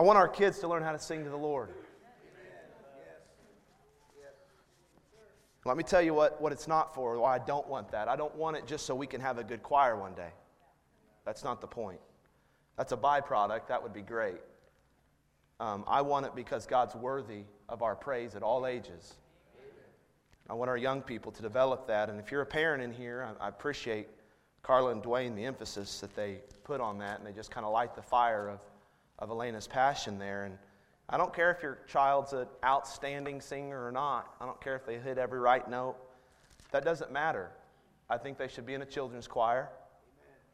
I want our kids to learn how to sing to the Lord. Let me tell you what, what it's not for, why I don't want that. I don't want it just so we can have a good choir one day. That's not the point. That's a byproduct. That would be great. Um, I want it because God's worthy of our praise at all ages. I want our young people to develop that. And if you're a parent in here, I, I appreciate Carla and Dwayne the emphasis that they put on that, and they just kind of light the fire of, of Elena's passion there. And I don't care if your child's an outstanding singer or not. I don't care if they hit every right note. That doesn't matter. I think they should be in a children's choir.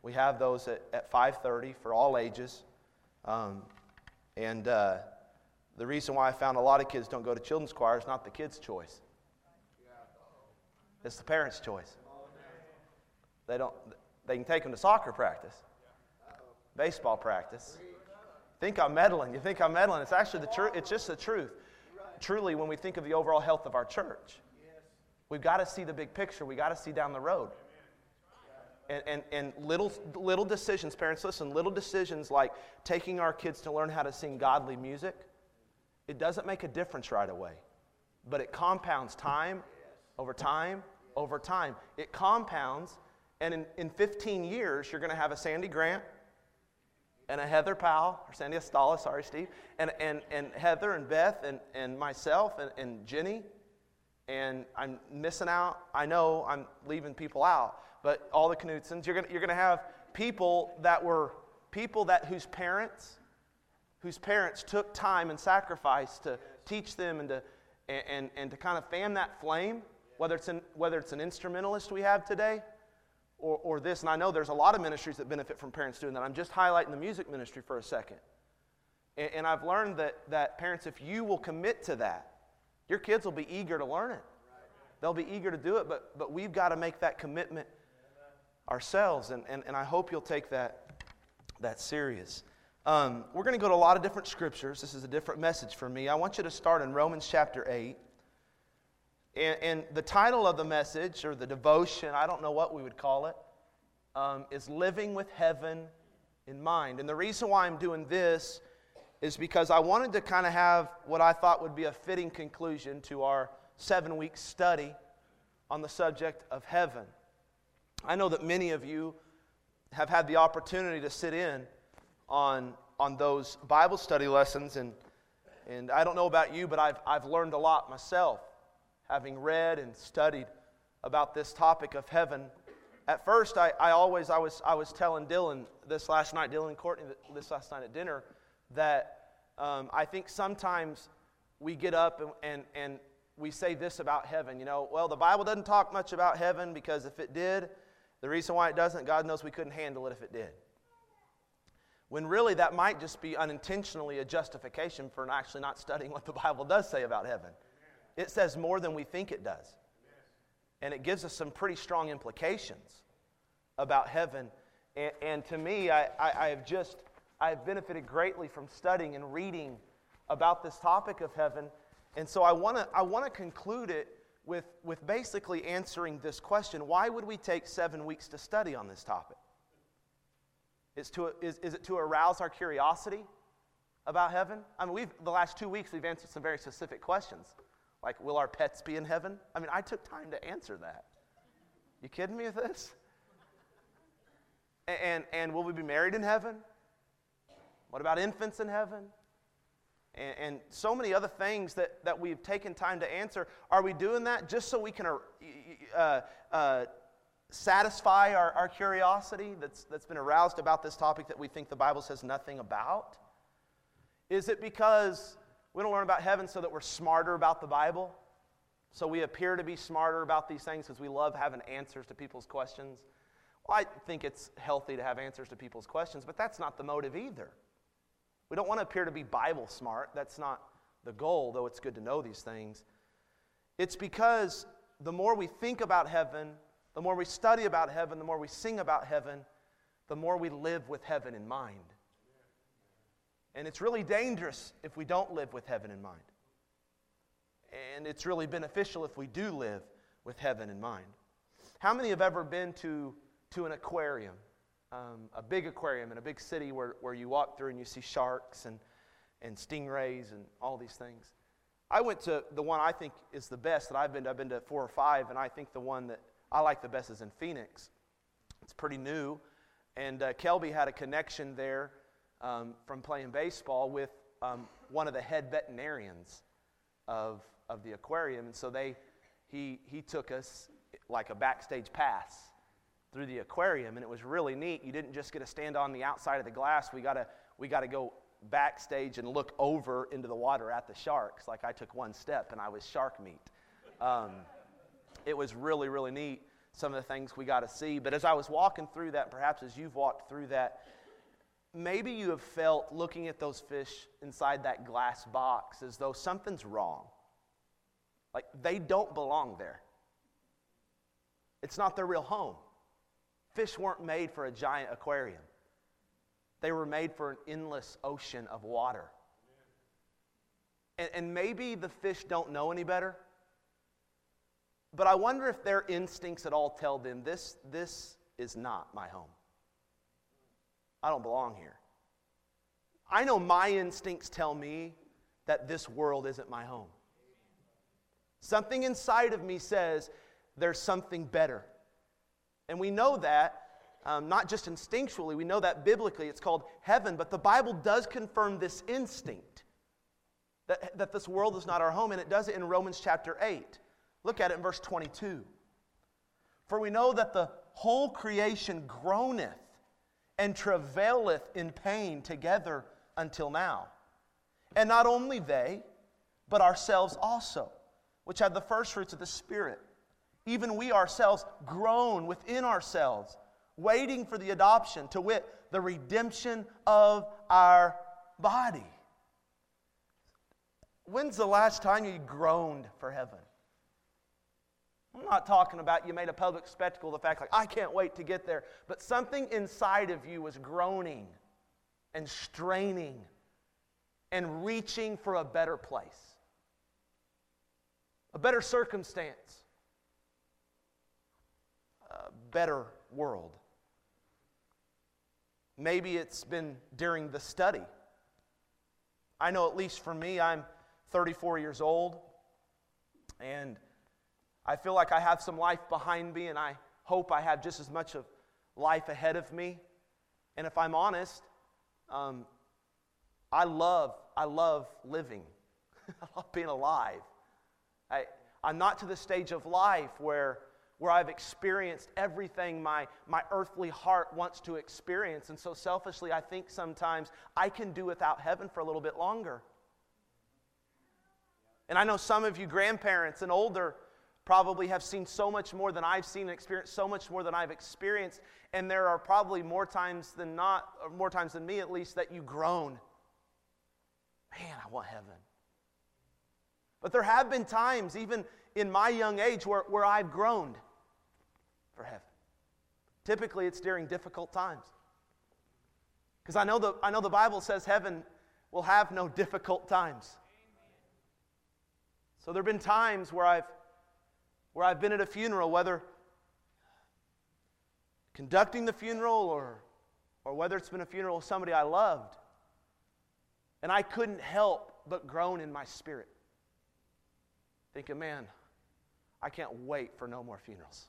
We have those at, at 5:30 for all ages. Um, and uh, the reason why I found a lot of kids don't go to children's choir is not the kids' choice. It's the parents' choice. They don't. They can take them to soccer practice, baseball practice, think I'm meddling. You think I'm meddling. It's actually the truth. It's just the truth. Truly, when we think of the overall health of our church, we've got to see the big picture. We've got to see down the road. And, and, and little, little decisions, parents, listen, little decisions like taking our kids to learn how to sing godly music, it doesn't make a difference right away. But it compounds time over time over time. It compounds, and in, in 15 years, you're going to have a Sandy Grant, and a Heather Powell, or Sandy Estala, sorry, Steve, and, and, and Heather and Beth and, and myself and, and Jenny. And I'm missing out. I know I'm leaving people out, but all the Knutsons, you're going you're gonna have people that were people that whose parents, whose parents took time and sacrifice to teach them and to, and, and, and to kind of fan that flame, whether it's, an, whether it's an instrumentalist we have today or, or this, and I know there's a lot of ministries that benefit from parents doing that. I'm just highlighting the music ministry for a second. And, and I've learned that, that parents, if you will commit to that, your kids will be eager to learn it. They'll be eager to do it, but, but we've got to make that commitment ourselves. And, and, and I hope you'll take that, that serious. Um, we're going to go to a lot of different scriptures. This is a different message for me. I want you to start in Romans chapter 8. And, and, the title of the message, or the devotion, I don't know what we would call it, um, is Living with Heaven in Mind. And the reason why I'm doing this is because I wanted to kind of have what I thought would be a fitting conclusion to our seven week study on the subject of heaven. I know that many of you have had the opportunity to sit in on, on those Bible study lessons, and, and I don't know about you, but I've, I've learned a lot myself having read and studied about this topic of heaven. At first, I, I always, I was, I was telling Dylan this last night, Dylan Courtney, this last night at dinner, that um, I think sometimes we get up and, and, and we say this about heaven. You know, well, the Bible doesn't talk much about heaven because if it did, the reason why it doesn't, God knows we couldn't handle it if it did. When really that might just be unintentionally a justification for actually not studying what the Bible does say about heaven. It says more than we think it does. And it gives us some pretty strong implications about heaven. And, and to me, I, I, I have just, I have benefited greatly from studying and reading about this topic of heaven. And so I want to I wanna conclude it with, with basically answering this question why would we take seven weeks to study on this topic? Is, to, is, is it to arouse our curiosity about heaven? I mean, we've, the last two weeks, we've answered some very specific questions. Like, will our pets be in heaven? I mean, I took time to answer that. You kidding me with this? And, and, and will we be married in heaven? What about infants in heaven? And, and, so many other things that, that we've taken time to answer. Are we doing that just so we can uh, uh, uh, satisfy our, our curiosity that's, that's been aroused about this topic that we think the Bible says nothing about? Is it because we don't learn about heaven so that we're smarter about the Bible. So we appear to be smarter about these things because we love having answers to people's questions. Well, I think it's healthy to have answers to people's questions, but that's not the motive either. We don't want to appear to be Bible smart. That's not the goal, though it's good to know these things. It's because the more we think about heaven, the more we study about heaven, the more we sing about heaven, the more we live with heaven in mind. And it's really dangerous if we don't live with heaven in mind. And it's really beneficial if we do live with heaven in mind. How many have ever been to, to an aquarium? Um, a big aquarium in a big city where, where you walk through and you see sharks and, and stingrays and all these things. I went to the one I think is the best that I've been to. I've been to four or five, and I think the one that I like the best is in Phoenix. It's pretty new, and uh, Kelby had a connection there um, from playing baseball with um, one of the head veterinarians of, of the aquarium, and so they he he took us like a backstage pass through the aquarium, and it was really neat. You didn't just get to stand on the outside of the glass. We got to we got to go backstage and look over into the water at the sharks. Like I took one step and I was shark meat. Um, it was really, really neat, some of the things we got to see. But as I was walking through that, perhaps as you've walked through that, maybe you have felt looking at those fish inside that glass box as though something's wrong. Like they don't belong there. It's not their real home. Fish weren't made for a giant aquarium. They were made for an endless ocean of water. And, and maybe the fish don't know any better, but I wonder if their instincts at all tell them this, this is not my home. I don't belong here. I know my instincts tell me that this world isn't my home. Something inside of me says there's something better. And we know that um, not just instinctually, we know that biblically it's called heaven, but the Bible does confirm this instinct that, that this world is not our home, and it does it in Romans chapter 8. Look at it in verse 22. For we know that the whole creation groaneth and travaileth in pain together until now. And not only they, but ourselves also, which have the first fruits of the Spirit. Even we ourselves groan within ourselves waiting for the adoption, to wit, the redemption of our body. When's the last time you groaned for heaven? I'm not talking about you made a public spectacle of the fact, like, I can't wait to get there. But something inside of you was groaning and straining and reaching for a better place, a better circumstance, a better world. Maybe it's been during the study. I know, at least for me, I'm 34 years old, and I feel like I have some life behind me, and I hope I have just as much of life ahead of me. And if I'm honest, um, I love, I love living. I love being alive. I, I'm not to the stage of life where where I've experienced everything my, my earthly heart wants to experience. And so selfishly, I think sometimes I can do without heaven for a little bit longer. And I know some of you grandparents and older probably have seen so much more than I've seen and experienced so much more than I've experienced. And there are probably more times than not, or more times than me at least, that you groan. Man, I want heaven. But there have been times, even in my young age, where, where I've groaned for heaven. Typically, it's during difficult times. Because I, know the, I know the Bible says heaven will have no difficult times. So there have been times where I've, where I've been at a funeral, whether conducting the funeral or, or whether it's been a funeral of somebody I loved, and I couldn't help but groan in my spirit, thinking, man, I can't wait for no more funerals.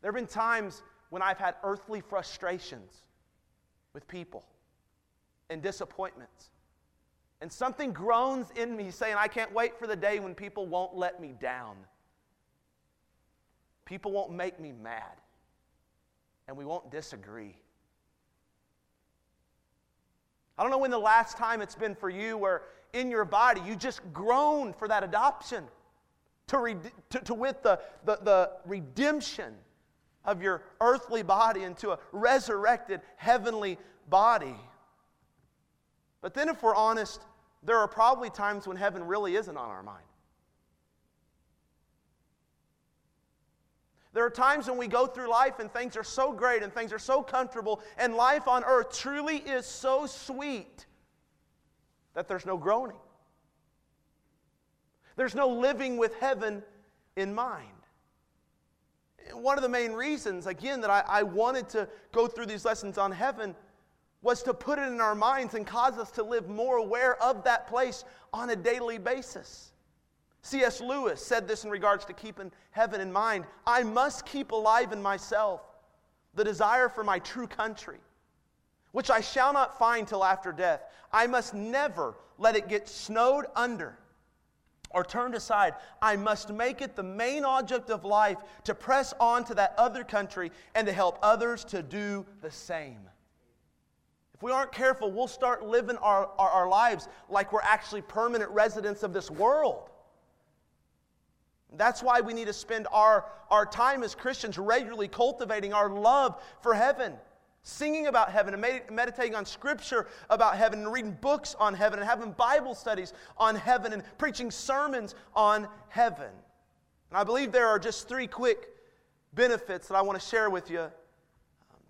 There have been times when I've had earthly frustrations with people and disappointments. And something groans in me saying, I can't wait for the day when people won't let me down. People won't make me mad. And we won't disagree. I don't know when the last time it's been for you where in your body you just groan for that adoption to, re- to, to with the, the, the redemption of your earthly body into a resurrected heavenly body. But then, if we're honest, there are probably times when heaven really isn't on our mind. There are times when we go through life and things are so great and things are so comfortable, and life on earth truly is so sweet that there's no groaning. There's no living with heaven in mind one of the main reasons, again, that I, I wanted to go through these lessons on heaven was to put it in our minds and cause us to live more aware of that place on a daily basis. C.S. Lewis said this in regards to keeping heaven in mind I must keep alive in myself the desire for my true country, which I shall not find till after death. I must never let it get snowed under or turned aside. I must make it the main object of life to press on to that other country and to help others to do the same. We aren't careful, we'll start living our, our, our lives like we're actually permanent residents of this world. That's why we need to spend our, our time as Christians regularly cultivating our love for heaven singing about heaven and med- meditating on scripture about heaven and reading books on heaven and having Bible studies on heaven and preaching sermons on heaven. And I believe there are just three quick benefits that I want to share with you,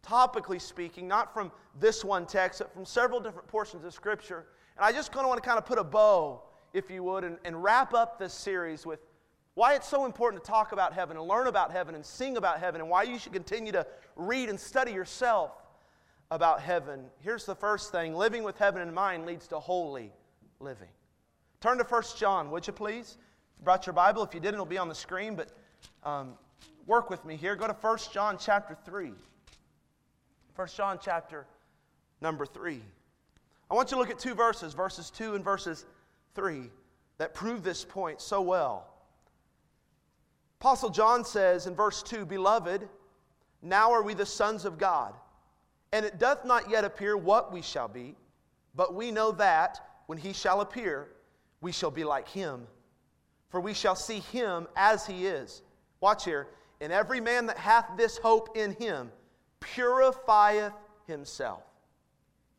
topically speaking, not from this one text, but from several different portions of scripture. And I just kind of want to kind of put a bow, if you would, and, and wrap up this series with why it's so important to talk about heaven and learn about heaven and sing about heaven, and why you should continue to read and study yourself about heaven. Here's the first thing living with heaven in mind leads to holy living. Turn to 1 John, would you please? brought your Bible. If you didn't, it'll be on the screen, but um, work with me here. Go to 1 John chapter 3. 1 John chapter number 3. I want you to look at two verses, verses 2 and verses 3, that prove this point so well. Apostle John says in verse 2 Beloved, now are we the sons of God and it doth not yet appear what we shall be, but we know that when he shall appear, we shall be like him. For we shall see him as he is. Watch here. And every man that hath this hope in him purifieth himself,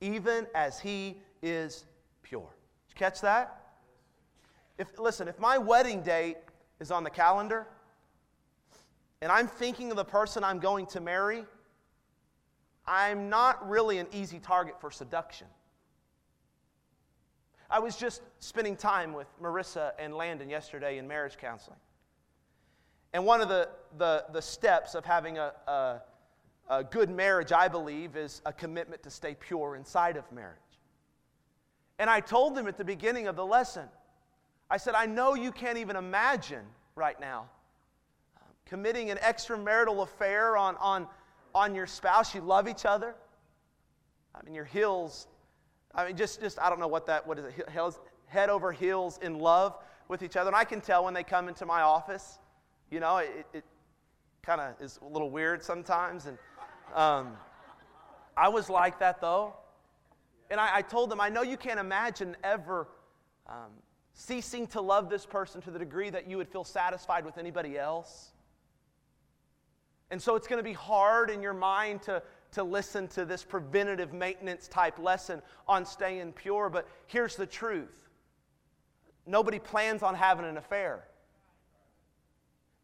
even as he is pure. Did you catch that? If, listen, if my wedding date is on the calendar and I'm thinking of the person I'm going to marry, I'm not really an easy target for seduction. I was just spending time with Marissa and Landon yesterday in marriage counseling. And one of the, the, the steps of having a, a, a good marriage, I believe, is a commitment to stay pure inside of marriage. And I told them at the beginning of the lesson, I said, I know you can't even imagine right now um, committing an extramarital affair on, on on your spouse. You love each other. I mean, your heels, I mean, just, just I don't know what that, what is it, heels, head over heels in love with each other. And I can tell when they come into my office, you know, it, it kind of is a little weird sometimes. And um, I was like that though. And I, I, told them, I know you can't imagine ever um, ceasing to love this person to the degree that you would feel satisfied with anybody else. And so it's going to be hard in your mind to, to listen to this preventative maintenance type lesson on staying pure. But here's the truth nobody plans on having an affair.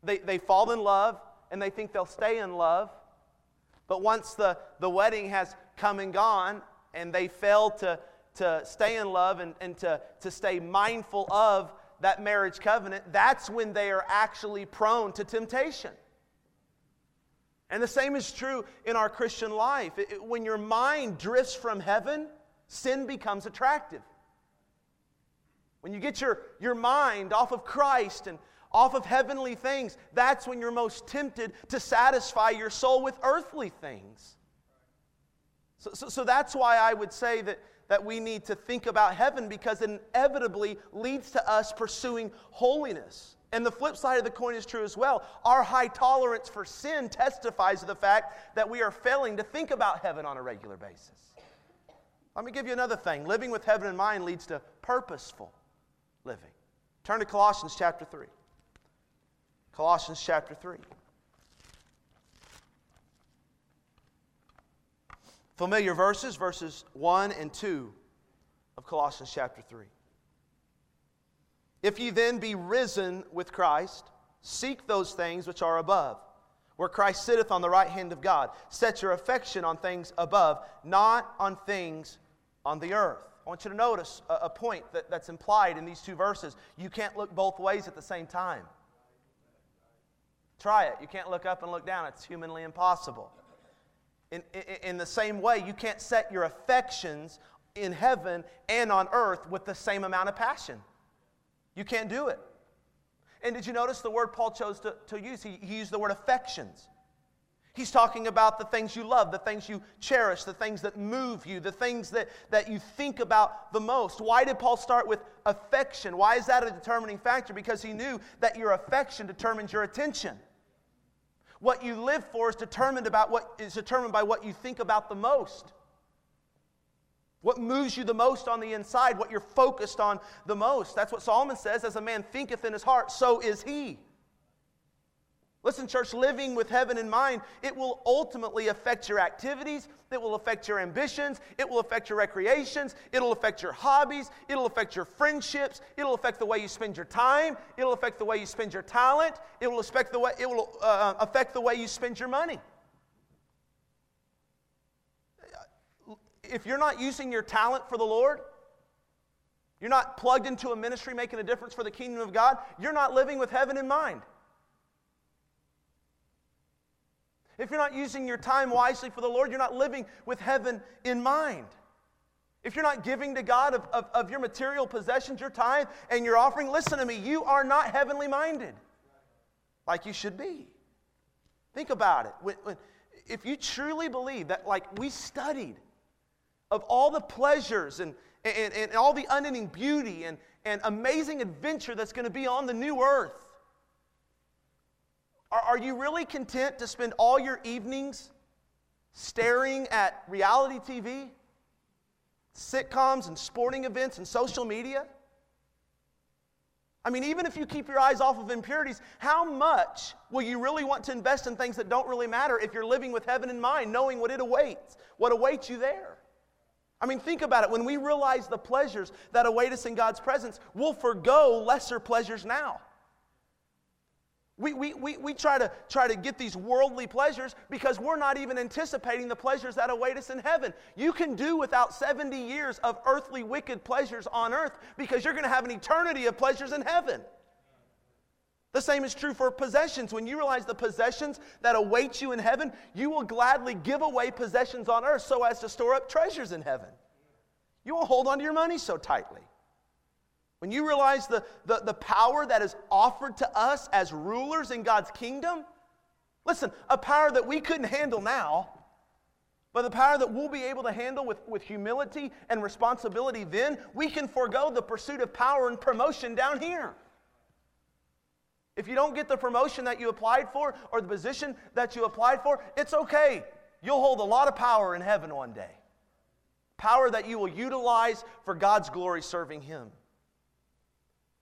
They, they fall in love and they think they'll stay in love. But once the, the wedding has come and gone and they fail to, to stay in love and, and to, to stay mindful of that marriage covenant, that's when they are actually prone to temptation. And the same is true in our Christian life. It, it, when your mind drifts from heaven, sin becomes attractive. When you get your, your mind off of Christ and off of heavenly things, that's when you're most tempted to satisfy your soul with earthly things. So, so, so that's why I would say that, that we need to think about heaven because it inevitably leads to us pursuing holiness. And the flip side of the coin is true as well. Our high tolerance for sin testifies to the fact that we are failing to think about heaven on a regular basis. Let me give you another thing. Living with heaven in mind leads to purposeful living. Turn to Colossians chapter 3. Colossians chapter 3. Familiar verses, verses 1 and 2 of Colossians chapter 3. If ye then be risen with Christ, seek those things which are above, where Christ sitteth on the right hand of God. Set your affection on things above, not on things on the earth. I want you to notice a, point that, that's implied in these two verses. You can't look both ways at the same time. Try it. You can't look up and look down, it's humanly impossible. In, in, in, the same way, you can't set your affections in heaven and on earth with the same amount of passion. You can't do it. And did you notice the word Paul chose to, to use? He, he used the word affections. He's talking about the things you love, the things you cherish, the things that move you, the things that, that you think about the most. Why did Paul start with affection? Why is that a determining factor? Because he knew that your affection determines your attention. What you live for is determined, about what, is determined by what you think about the most. What moves you the most on the inside, what you're focused on the most. That's what Solomon says as a man thinketh in his heart, so is he. Listen, church, living with heaven in mind, it will ultimately affect your activities, it will affect your ambitions, it will affect your recreations, it'll affect your hobbies, it'll affect your friendships, it'll affect the way you spend your time, it'll affect the way you spend your talent, it will affect the way, it will, uh, affect the way you spend your money. If you're not using your talent for the Lord, you're not plugged into a ministry making a difference for the kingdom of God, you're not living with heaven in mind. If you're not using your time wisely for the Lord, you're not living with heaven in mind. If you're not giving to God of, of, of your material possessions, your time, and your offering, listen to me, you are not heavenly minded like you should be. Think about it. When, when, if you truly believe that, like we studied, of all the pleasures and, and, and all the unending beauty and, and amazing adventure that's going to be on the new earth, are, are you really content to spend all your evenings staring at reality TV, sitcoms, and sporting events and social media? I mean, even if you keep your eyes off of impurities, how much will you really want to invest in things that don't really matter if you're living with heaven in mind, knowing what it awaits, what awaits you there? I mean, think about it. When we realize the pleasures that await us in God's presence, we'll forego lesser pleasures now. We, we, we, we try, to, try to get these worldly pleasures because we're not even anticipating the pleasures that await us in heaven. You can do without 70 years of earthly wicked pleasures on earth because you're going to have an eternity of pleasures in heaven. The same is true for possessions. When you realize the possessions that await you in heaven, you will gladly give away possessions on earth so as to store up treasures in heaven. You won't hold on to your money so tightly. When you realize the, the, the power that is offered to us as rulers in God's kingdom, listen, a power that we couldn't handle now, but the power that we'll be able to handle with, with humility and responsibility, then we can forego the pursuit of power and promotion down here. If you don't get the promotion that you applied for or the position that you applied for, it's okay. You'll hold a lot of power in heaven one day. Power that you will utilize for God's glory serving Him.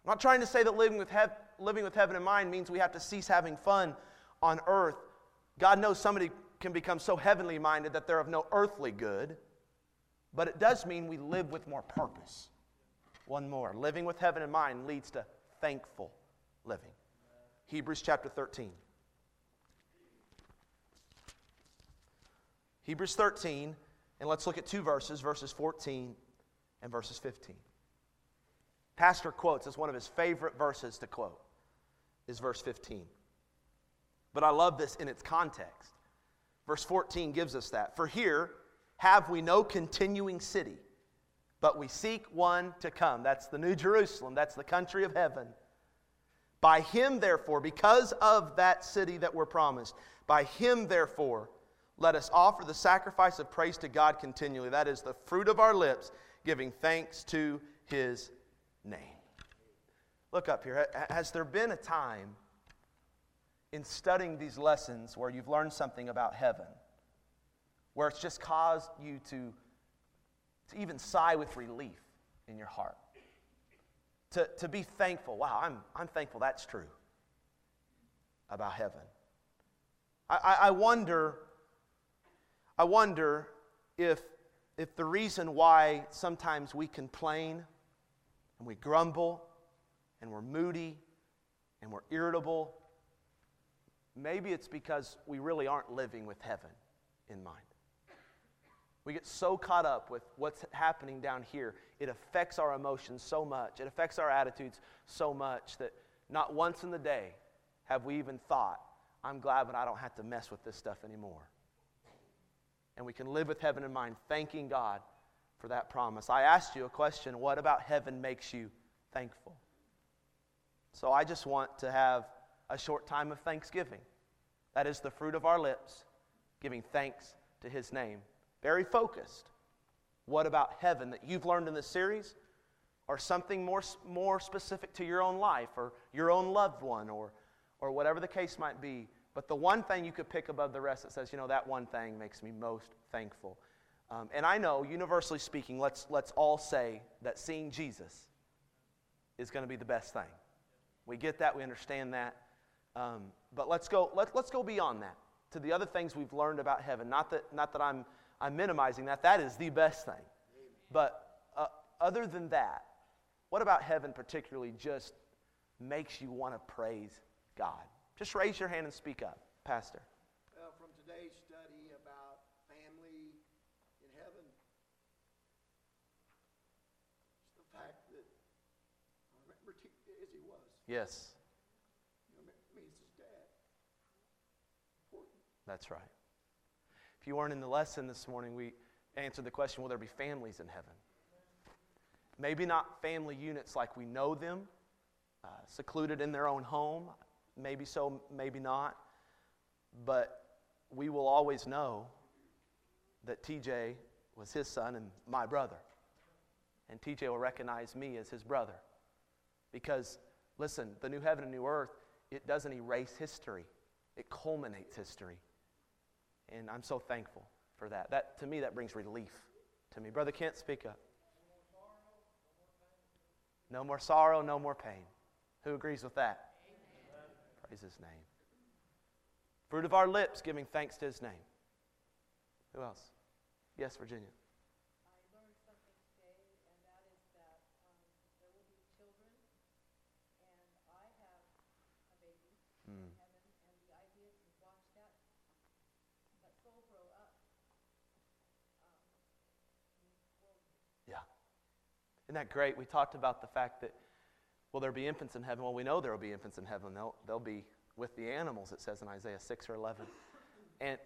I'm not trying to say that living with, hev- living with heaven in mind means we have to cease having fun on earth. God knows somebody can become so heavenly minded that they're of no earthly good, but it does mean we live with more purpose. One more. Living with heaven in mind leads to thankful living. Hebrews chapter 13. Hebrews 13, and let's look at two verses, verses 14 and verses 15. Pastor quotes as one of his favorite verses to quote is verse 15. But I love this in its context. Verse 14 gives us that. For here have we no continuing city, but we seek one to come. That's the New Jerusalem, that's the country of heaven. By him, therefore, because of that city that we're promised, by him, therefore, let us offer the sacrifice of praise to God continually. That is the fruit of our lips, giving thanks to his name. Look up here. Has there been a time in studying these lessons where you've learned something about heaven, where it's just caused you to, to even sigh with relief in your heart? To, to be thankful. Wow, I'm, I'm thankful that's true about heaven. I, I, I wonder, I wonder if, if the reason why sometimes we complain and we grumble and we're moody and we're irritable, maybe it's because we really aren't living with heaven in mind. We get so caught up with what's happening down here, it affects our emotions so much, it affects our attitudes so much that not once in the day have we even thought, I'm glad when I don't have to mess with this stuff anymore. and we can live with heaven in mind, thanking God for that promise. I asked you a question what about heaven makes you thankful? So I just want to have a short time of thanksgiving. That is the fruit of our lips, giving thanks to his name. Very focused. What about heaven that you've learned in this series? Or something more, more specific to your own life or your own loved one or, or whatever the case might be. But the one thing you could pick above the rest that says, you know, that one thing makes me most thankful. Um, and I know, universally speaking, let's, let's all say that seeing Jesus is going to be the best thing. We get that, we understand that. Um, but let's go, let, let's go beyond that to the other things we've learned about heaven. Not that, not that I'm, I'm minimizing that, that is the best thing. But uh, other than that, what about heaven particularly just makes you want to praise God? Just raise your hand and speak up, Pastor. Well, from today's study about family in heaven, it's the fact that I T- as he was. Yes, You know, me as his dad. Important. that's right. If you weren't in the lesson this morning, we answered the question will there be families in heaven? Maybe not family units like we know them, uh, secluded in their own home. Maybe so, maybe not. But we will always know that TJ was his son and my brother. And TJ will recognize me as his brother. Because, listen, the new heaven and new earth, it doesn't erase history, it culminates history. And I'm so thankful for that. That to me, that brings relief to me. Brother Kent, speak up. No more sorrow, no more pain. Who agrees with that? Amen. Praise his name. Fruit of our lips, giving thanks to his name. Who else? Yes, Virginia. I learned something today, and that is that um, there will be children, and I have a baby heaven, and the idea to watch that that soul grow up. Um, Yeah. Isn't that great? We talked about the fact that, will there be infants in heaven? Well, we know there will be infants in heaven. They'll, they'll be with the animals, it says in Isaiah 6 or 11. And,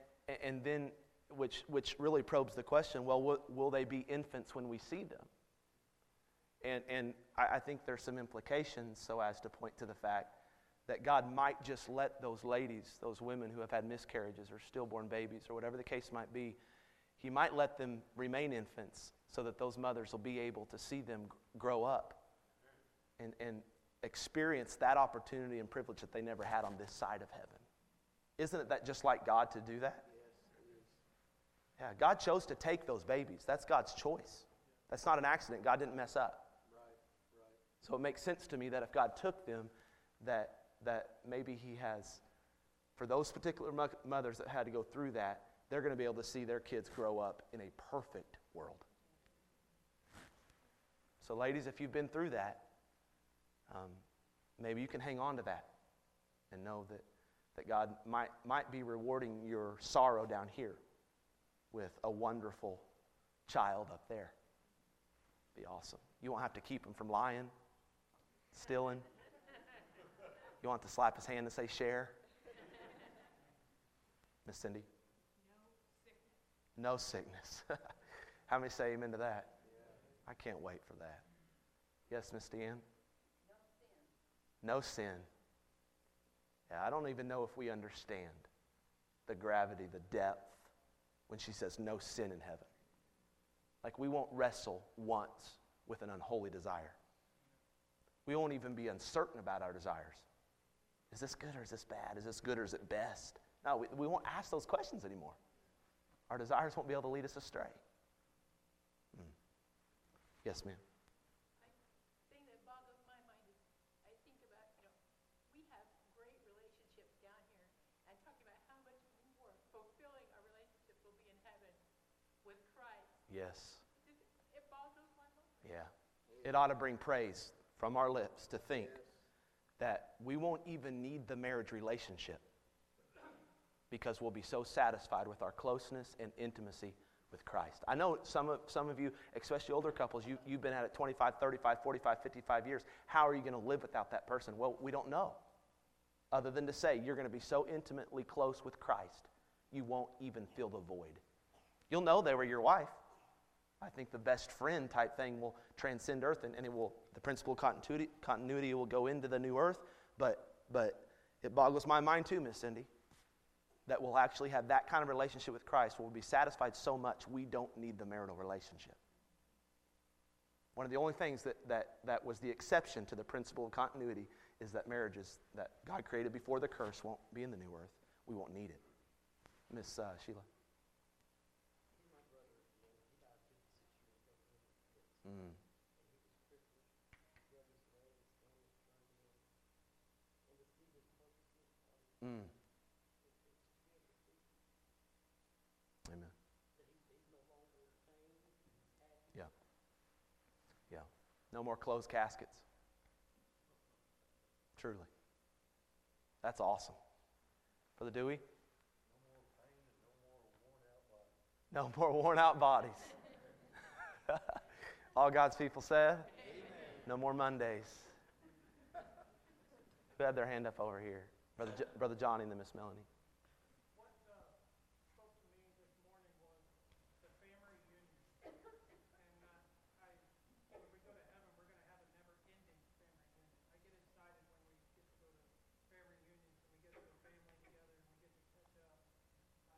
and then, which, which really probes the question well, will, will they be infants when we see them? And, and I, I think there's some implications so as to point to the fact that God might just let those ladies, those women who have had miscarriages or stillborn babies or whatever the case might be, He might let them remain infants so that those mothers will be able to see them grow up and, and experience that opportunity and privilege that they never had on this side of heaven. Isn't it that just like God to do that? Yeah, God chose to take those babies. That's God's choice. That's not an accident. God didn't mess up. So it makes sense to me that if God took them, that, that maybe He has, for those particular mo- mothers that had to go through that, they're going to be able to see their kids grow up in a perfect world. So, ladies, if you've been through that, um, maybe you can hang on to that and know that, that God might, might be rewarding your sorrow down here with a wonderful child up there. Be awesome. You won't have to keep him from lying, stealing. You want to slap his hand and say, share? Miss Cindy? No sickness. How many say amen to that? I can't wait for that. Yes, Miss Deanne? No sin. Yeah, I don't even know if we understand the gravity, the depth, when she says no sin in heaven. Like we won't wrestle once with an unholy desire. We won't even be uncertain about our desires. Is this good or is this bad? Is this good or is it best? No, we, we won't ask those questions anymore. Our desires won't be able to lead us astray. Hmm. Yes, ma'am. thing that boggles my mind is I think about, you know, we have great relationships down here and talking about how much more fulfilling our relationship will be in heaven with Christ. Yes. It, it boggles my mind. Yeah. It ought to bring praise from our lips to think that we won't even need the marriage relationship because we'll be so satisfied with our closeness and intimacy with Christ. I know some of, some of you, especially older couples, you, you've been at it 25, 35, 45, 55 years. How are you going to live without that person? Well, we don't know. Other than to say you're going to be so intimately close with Christ, you won't even feel the void. You'll know they were your wife. I think the best friend type thing will transcend earth and, and it will, the principle of continuity, continuity will go into the new earth. But, but it boggles my mind too, Miss Cindy, that we'll actually have that kind of relationship with Christ where we'll be satisfied so much we don't need the marital relationship. One of the only things that, that, that was the exception to the principle of continuity is that marriages that God created before the curse won't be in the new earth. We won't need it. Miss uh, Sheila. Mm. Mm. Amen. Yeah. Yeah. No more closed caskets. Truly. That's awesome. For the Dewey? No more worn out bodies. All God's people said? Amen. No more Mondays. Who had their hand up over here? Brother, jo- Brother Johnny and then Miss Melanie. What uh, spoke to me this morning was the family reunion. And uh, I, when we go to heaven, we're going to have a never-ending family reunion. I get excited when we get to go to family reunions and we get to a family together and we get to catch up. I,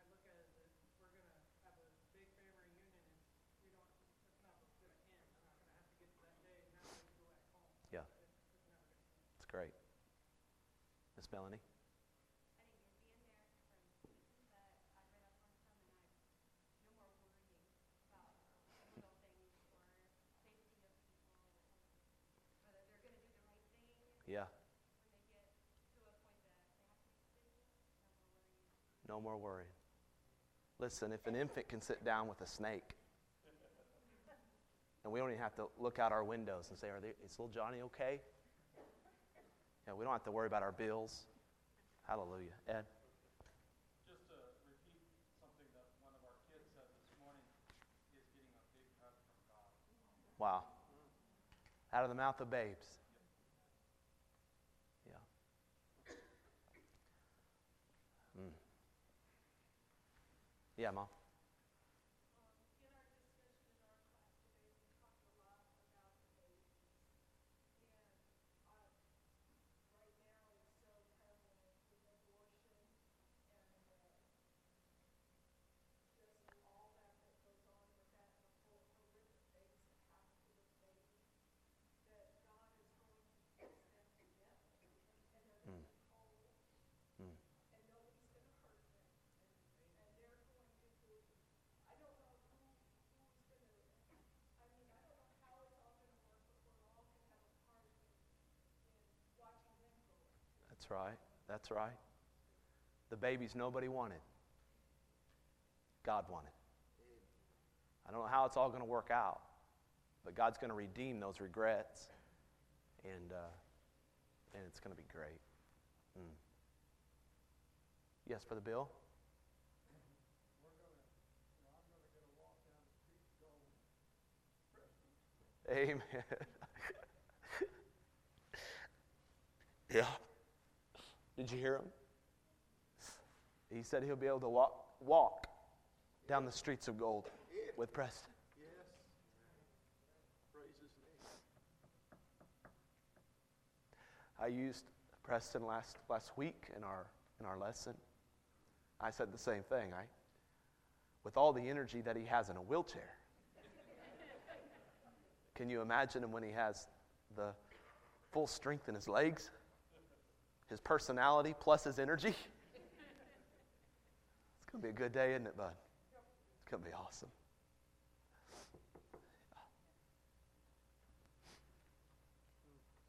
I look at it as we're going to have a big family reunion and we don't, it's not going to end. I'm not going to have to get to that day and now we can go back home. Yeah. It, it's never going to end. It's great. Miss Melanie? I think you're being there from pieces that I read up on some and I, no more worrying about little things or safety of people, or whether they're gonna do the right thing Yeah. when they get to a point that they have to make decisions, No no more worrying. more worrying. Listen, if an infant can sit down with a snake, and we don't even have to look out our windows and say, Are they, Is little Johnny okay? We don't have to worry about our bills. Hallelujah. Ed? Just to repeat something that one of our kids said this morning, is getting a big hug from God. Wow. Out of the mouth of babes. Yeah. Mm. Yeah, Mom. In our discussion in our class today, we talked a lot about the babies. And, uh, right now it's so prevalent with abortion and, uh, just all that that goes on with that and the whole horrific things that happen to those babies, that God is going to fix them together. And they're gonna be whole. Mm. And nobody's gonna hurt them. And, and they're going to, I don't know who, who's gonna, I mean, I don't know how it's all gonna work, but we're all gonna have a part in, in watching them grow up. That's right. That's right. The babies nobody wanted, God wanted. I don't know how it's all going to work out, but God's going to redeem those regrets, and, uh, and it's going to be great. Mm. Yes, Brother Bill? Amen. yeah. Did you hear him? He said he'll be able to walk, walk down the streets of gold with Preston. I used Preston last, last week in our, in our lesson. I said the same thing. I, with all the energy that he has in a wheelchair, can you imagine him when he has the full strength in his legs, his personality plus his energy? It's going to be a good day, isn't it, bud? It's going to be awesome.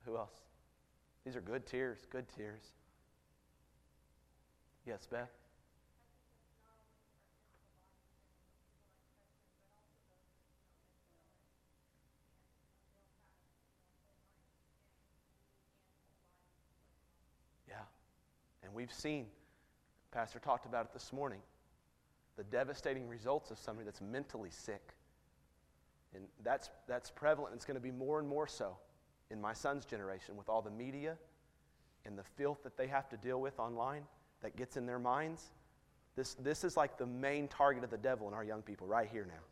Who else? These are good tears, good tears. Yes, Beth? Yeah. And we've seen, Pastor talked about it this morning, the devastating results of somebody that's mentally sick. And that's, that's prevalent. It's going to be more and more so in my son's generation with all the media and the filth that they have to deal with online that gets in their minds. This, this is like the main target of the devil in our young people right here now.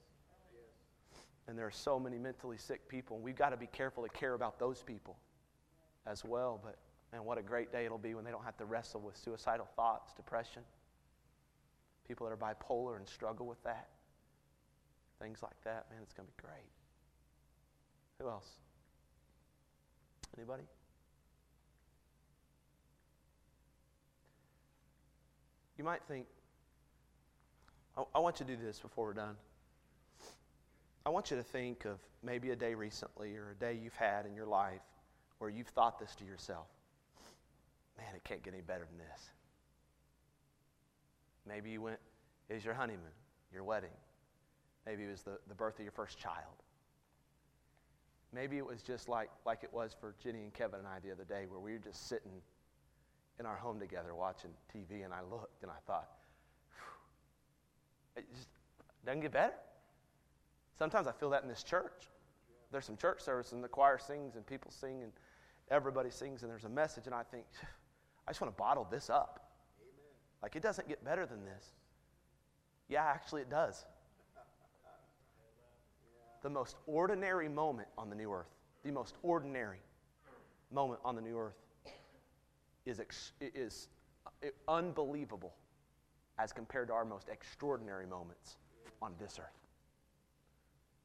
And there are so many mentally sick people, and we've got to be careful to care about those people as well. But man, what a great day it'll be when they don't have to wrestle with suicidal thoughts, depression, people that are bipolar and struggle with that, things like that. Man, it's going to be great. Who else? Anybody? You might think, I, I want you to do this before we're done. I want you to think of maybe a day recently or a day you've had in your life where you've thought this to yourself man, it can't get any better than this. Maybe you went, it was your honeymoon, your wedding. Maybe it was the, the birth of your first child. Maybe it was just like, like it was for Jenny and Kevin and I the other day, where we were just sitting in our home together watching TV, and I looked and I thought, it just doesn't get better. Sometimes I feel that in this church. There's some church service, and the choir sings, and people sing, and everybody sings, and there's a message, and I think, I just want to bottle this up. Amen. Like, it doesn't get better than this. Yeah, actually, it does. The most ordinary moment on the new earth, the most ordinary moment on the new earth is, ex- is uh, unbelievable as compared to our most extraordinary moments on this earth.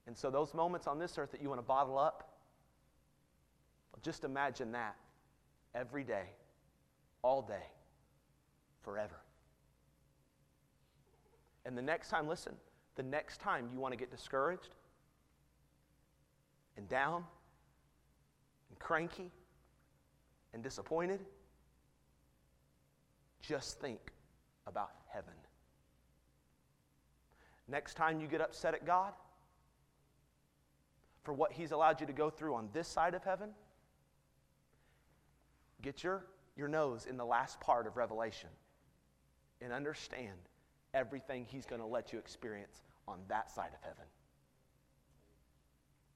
And so, those moments on this earth that you want to bottle up, just imagine that every day, all day, forever. And the next time, listen, the next time you want to get discouraged and down and cranky and disappointed, just think about heaven. Next time you get upset at God for what He's allowed you to go through on this side of heaven, get your, your nose in the last part of Revelation and understand everything He's going to let you experience on that side of heaven.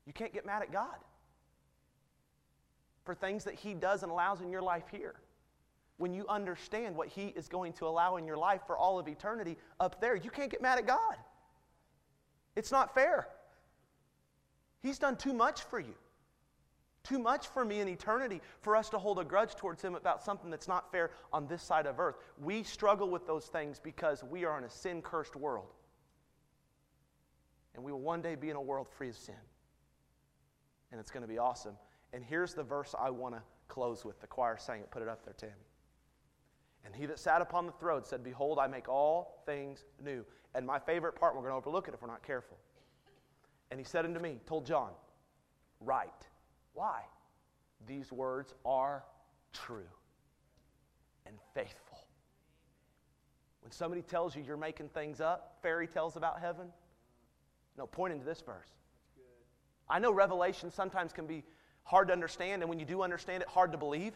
You can't get mad at God for things that He does and allows in your life here. When you understand what He is going to allow in your life for all of eternity up there, you can't get mad at God. It's not fair. He's done too much for you. Too much for me in eternity for us to hold a grudge towards Him about something that's not fair on this side of earth. We struggle with those things because we are in a sin cursed world. And we will one day be in a world free of sin. And it's going to be awesome. And here's the verse I want to close with. The choir sang it. Put it up there, Tammy. And he that sat upon the throne said, Behold, I make all things new. And my favorite part, we're going to overlook it if we're not careful. And he said unto me, told John, Write. Why? These words are true and faithful. When somebody tells you you're making things up, fairy tales about heaven, no, point into this verse. I know Revelation sometimes can be hard to understand, and when you do understand it, hard to believe.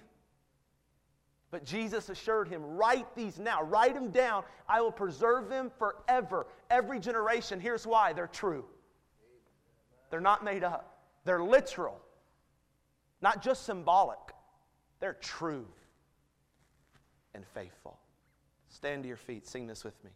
But Jesus assured him, Write these now, write them down. I will preserve them forever. Every generation. Here's why they're true. They're not made up, they're literal, not just symbolic. They're true and faithful. Stand to your feet, sing this with me.